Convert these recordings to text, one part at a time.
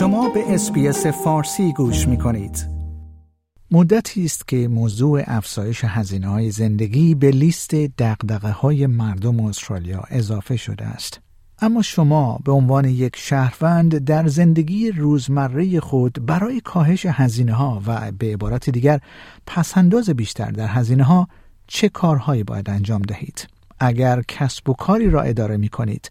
شما به اسپیس فارسی گوش می کنید. مدتی است که موضوع افزایش هزینه های زندگی به لیست دقدقه های مردم استرالیا اضافه شده است. اما شما به عنوان یک شهروند در زندگی روزمره خود برای کاهش هزینه ها و به عبارت دیگر پسنداز بیشتر در هزینه ها چه کارهایی باید انجام دهید؟ اگر کسب و کاری را اداره می کنید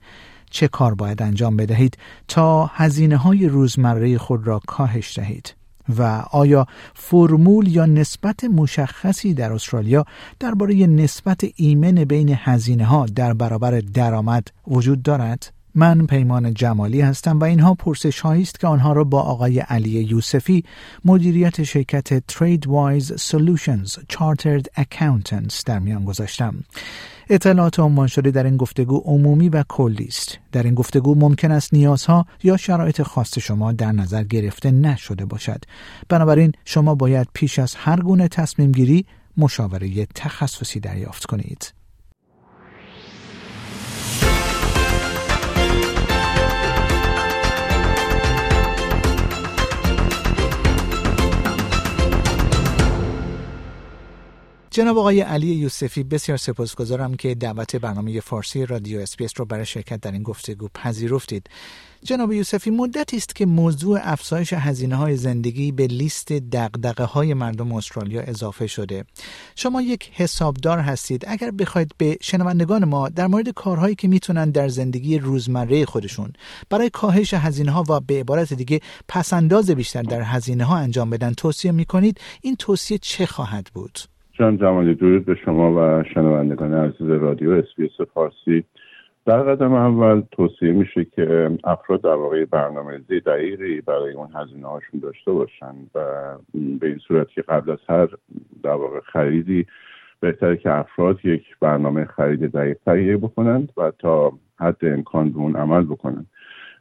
چه کار باید انجام بدهید تا هزینه های روزمره خود را کاهش دهید و آیا فرمول یا نسبت مشخصی در استرالیا درباره نسبت ایمن بین هزینه ها در برابر درآمد وجود دارد؟ من پیمان جمالی هستم و اینها پرسش‌هایی است که آنها را با آقای علی یوسفی مدیریت شرکت Wise Solutions Chartered Accountants در میان گذاشتم اطلاعات عنوان شده در این گفتگو عمومی و کلی است. در این گفتگو ممکن است نیازها یا شرایط خاص شما در نظر گرفته نشده باشد. بنابراین شما باید پیش از هر گونه تصمیم گیری مشاوره تخصصی دریافت کنید. جناب آقای علی یوسفی بسیار سپاسگزارم که دعوت برنامه فارسی رادیو اسپیس رو برای شرکت در این گفتگو پذیرفتید. جناب یوسفی مدتی است که موضوع افزایش هزینه های زندگی به لیست دقدقه های مردم استرالیا اضافه شده. شما یک حسابدار هستید. اگر بخواید به شنوندگان ما در مورد کارهایی که می‌تونن در زندگی روزمره خودشون برای کاهش هزینه ها و به عبارت دیگه پسنداز بیشتر در هزینه ها انجام بدن توصیه می‌کنید این توصیه چه خواهد بود؟ جان جمالی درود به شما و شنوندگان عزیز رادیو اسپیس فارسی. در قدم اول توصیه میشه که افراد در واقع برنامه‌ریزی دقیقی برای اون هزینه هاشون داشته باشن و به این صورت که قبل از هر در واقع خریدی بهتره که افراد یک برنامه خرید دقیق تهیه بکنند و تا حد امکان به اون عمل بکنند.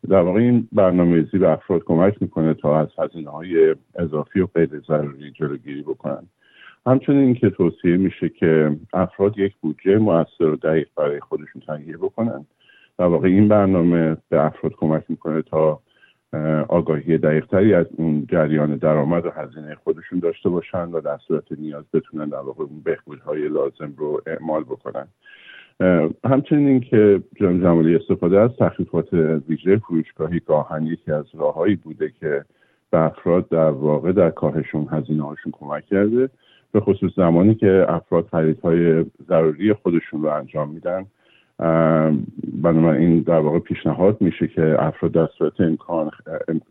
در واقع این برنامه‌ریزی به افراد کمک می‌کنه تا از هزینه های اضافی و غیر ضروری جلوگیری بکنند. همچنین که توصیه میشه که افراد یک بودجه موثر و دقیق برای خودشون تهیه بکنن. در واقع این برنامه به افراد کمک می‌کنه تا آگاهی دقیقتری از اون جریان درآمد و هزینه خودشون داشته باشن و در صورت نیاز بتونن در واقع اون بهبودهای لازم رو اعمال بکنن. همچنین که جان جمالی استفاده از تخفیفات ویژه فروشگاهی گاهن یکی از راههایی بوده که به افراد در واقع در کاهشون هزینه هاشون کمک کرده. به خصوص زمانی که افراد خریدهای ضروری خودشون رو انجام میدن بنابراین در واقع پیشنهاد میشه که افراد در صورت امکان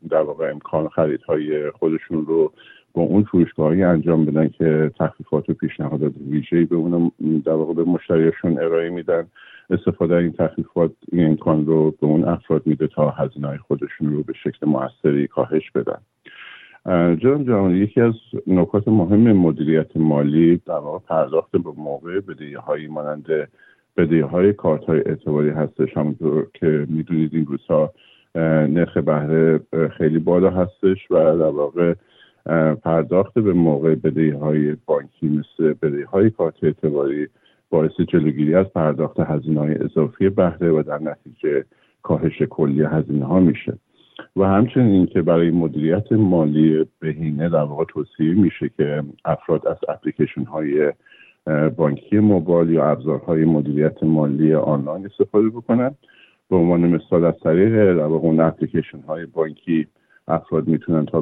در واقع امکان خریدهای خودشون رو با اون فروشگاهی انجام بدن که تخفیفات و پیشنهادات ویژه‌ای به اون در واقع به مشتریاشون ارائه میدن. استفاده این تخفیفات این امکان رو به اون افراد میده تا هزینه خودشون رو به شکل موثری کاهش بدن. جان جان یکی از نکات مهم مدیریت مالی در واقع پرداخت به موقع بدهی هایی مانند بدهی های کارت های اعتباری هستش. همونطور که می‌دونید این روزها نرخ بهره خیلی بالا هستش و در واقع پرداخت به موقع بدهی های بانکی مثل بدهی های کارت اعتباری باعث جلوگیری از پرداخت هزینه های اضافی بهره و در نتیجه کاهش کلی هزینه ها میشه. و همچنین که برای مدیریت مالی بهینه در واقع توصیه میشه که افراد از اپلیکیشن های بانکی موبایل یا ابزارهای مدیریت مالی آنلاین استفاده بکنن. به عنوان مثال از طریق در واقع اون اپلیکیشن های بانکی افراد می‌تونن تا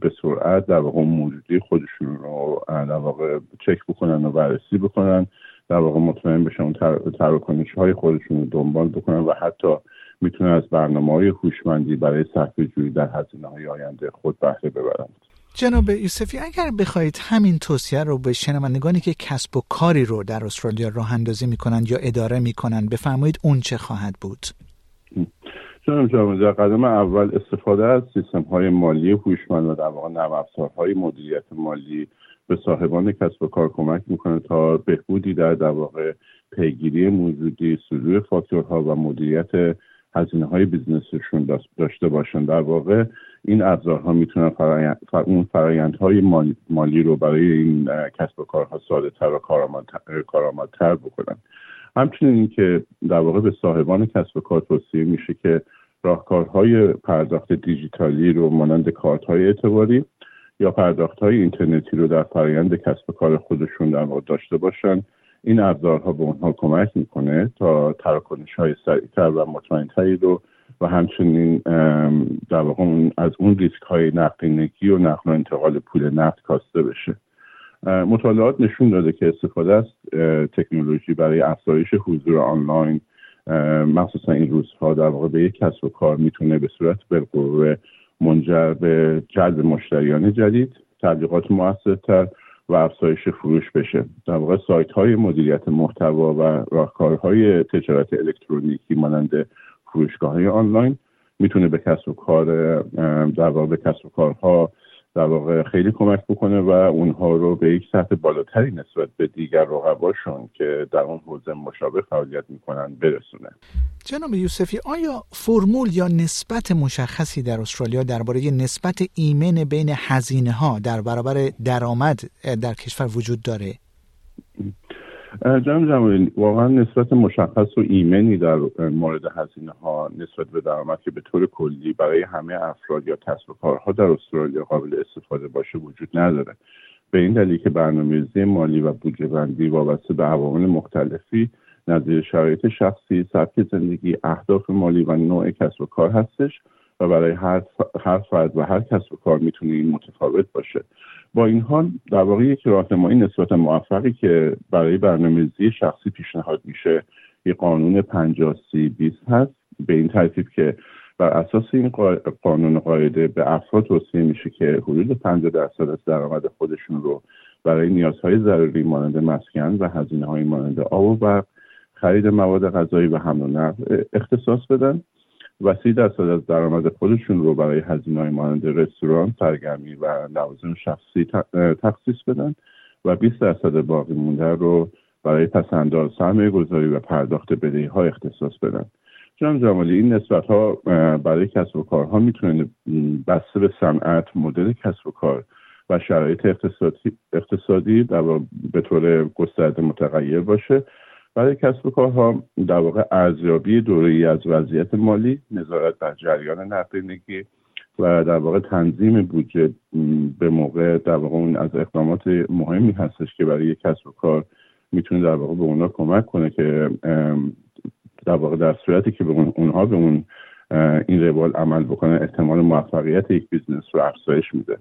به سرعت در واقع موجودی خودشون رو در واقع چک بکنن و بررسی بکنن. در واقع مطمئن بشن تراکنش های خودشون رو دنبال بکنن و حتی می‌تونه از برنامه های هوشمندی برای صرفه جویی در هزینه های آینده خود بهره ببرند جناب یوسفی اگر بخواهید همین توصیه رو به شنوندگانی که کسب و کاری رو در استرالیا راه اندازی می‌کنند یا اداره می‌کنند بفرمایید اون چه خواهد بود. جناب در قدم اول استفاده از سیستم های مالی هوشمند و در واقع نرم های مدیریت مالی به صاحبان کسب و کار کمک می‌کنه تا بهبودی در در واقع پیگیری موجودی صدور فاکتورها و مدیریت هزینه های بیزنسشون داشته باشن. در واقع این ابزارها می‌تونن فرایند، اون فرایندهای مالی, رو برای این کسب و کارها ساده تر و کارآمدتر بکنن. همچنین اینکه در واقع به صاحبان کسب و کار توصیه میشه که راهکارهای پرداخت دیجیتالی رو مانند کارت های اعتباری یا پرداخت های اینترنتی رو در فرایند کسب کار خودشون در واقع داشته باشن. این ابزارها به اونها کمک می‌کنه تا تراکنش های سریعتر و مطمئنتری رو و همچنین در واقع از اون ریسک های نقدینگی و نقل و انتقال پول نقد کاسته بشه. مطالعات نشون داده که استفاده از تکنولوژی برای افزایش حضور آنلاین مخصوصا این روزها در واقع به یک کسب و کار می‌تونه به صورت بالقوه منجر به جلب مشتریان جدید تبلیغات موثرتر و افزایش فروش بشه. در واقع سایت های مدیریت محتوا و راهکارهای تجارت الکترونیکی مانند فروشگاه های آنلاین می‌تونه به کسب و کار در واقع به کسب و کارها در واقع خیلی کمک بکنه و اونها رو به یک سطح بالاتری نسبت به دیگر رقباشون که در اون حوزه مشابه فعالیت می‌کنن برسونه. جناب یوسفی آیا فرمول یا نسبت مشخصی در استرالیا درباره نسبت ایمن بین هزینه ها در برابر درآمد در کشور وجود داره؟ جناب جمالی واقعا نسبت مشخص و ایمنی در مورد هزینه ها نسبت به درآمد که به طور کلی برای همه افراد یا کسب و کارها در استرالیا قابل استفاده باشه وجود نداره. به این دلیل که برنامه‌ریزی مالی و بودجه بندی وابسته به عوامل مختلفی نظیر شرایط شخصی سبک زندگی اهداف مالی و نوع کسب و کار هستش. و برای هر, هر فرد و هر کسب و کار می‌تونه این متفاوت باشه. با این حال در واقع یک راهنمایی نسبت موفقی که برای برنامه‌ریزی شخصی پیشنهاد میشه یه قانون 50 سی 20 هست. به این ترتیب که بر اساس این قانون قاعده به افراد توصیه میشه که حدود 50 درصد از درآمد خودشون رو برای نیازهای ضروری مانند مسکن و هزینه های مانند آب و برق خرید مواد غذایی و حمل و نقل اختصاص بدن. و سی درصد از درآمد خودشون رو برای هزینه های مانند رستوران سرگرمی و لوازم شخصی تخصیص بدن و 20 درصد باقی مونده رو برای پسنداز سرمایه گذاری و پرداخت بدهی ها اختصاص بدن. جناب جمالی این نسبت ها برای کسب و کارها می‌تونه بسته به صنعت مدل کسب و کار و شرایط اقتصادی, اقتصادی در به طور گسترده متغیر باشه. برای کسب و کارها در واقع ارزیابی دوره از وضعیت مالی نظارت بر جریان نقدینگی و در واقع تنظیم بودجه به موقع در واقع اون از اقدامات مهمی هستش که برای کسب و کار می‌تونه در واقع به اونا کمک کنه که در واقع در صورتی که به اونها به اون این روال عمل بکنه احتمال موفقیت یک business رو افزایش میده.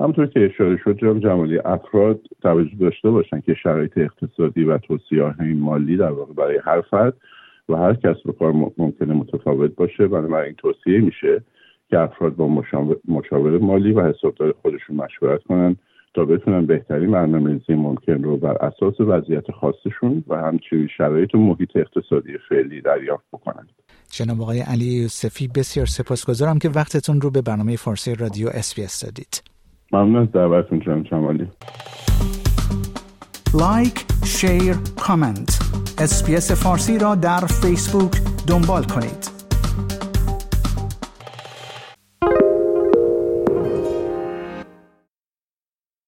همونطور که اشاره شد جناب جمالی افراد توجه داشته باشن که شرایط اقتصادی و توصیه های مالی در واقع برای هر فرد و هر کسب و کار ممکنه متفاوت باشه بنابراین توصیه میشه که افراد با مشاور مالی و حسابدار خودشون مشورت کنن تا بتونن بهترین برنامه‌ریزی ممکن رو بر اساس وضعیت خاصشون و همچنین شرایط و محیط اقتصادی فعلی دریافت بکنند. جناب آقای علی یوسفی بسیار سپاسگزارم که وقتتون رو به برنامه فارسی رادیو SBS دادید. ممنون از دعوتتون جناب جمالی like share comment SBS فارسی را در فیسبوک دنبال کنید.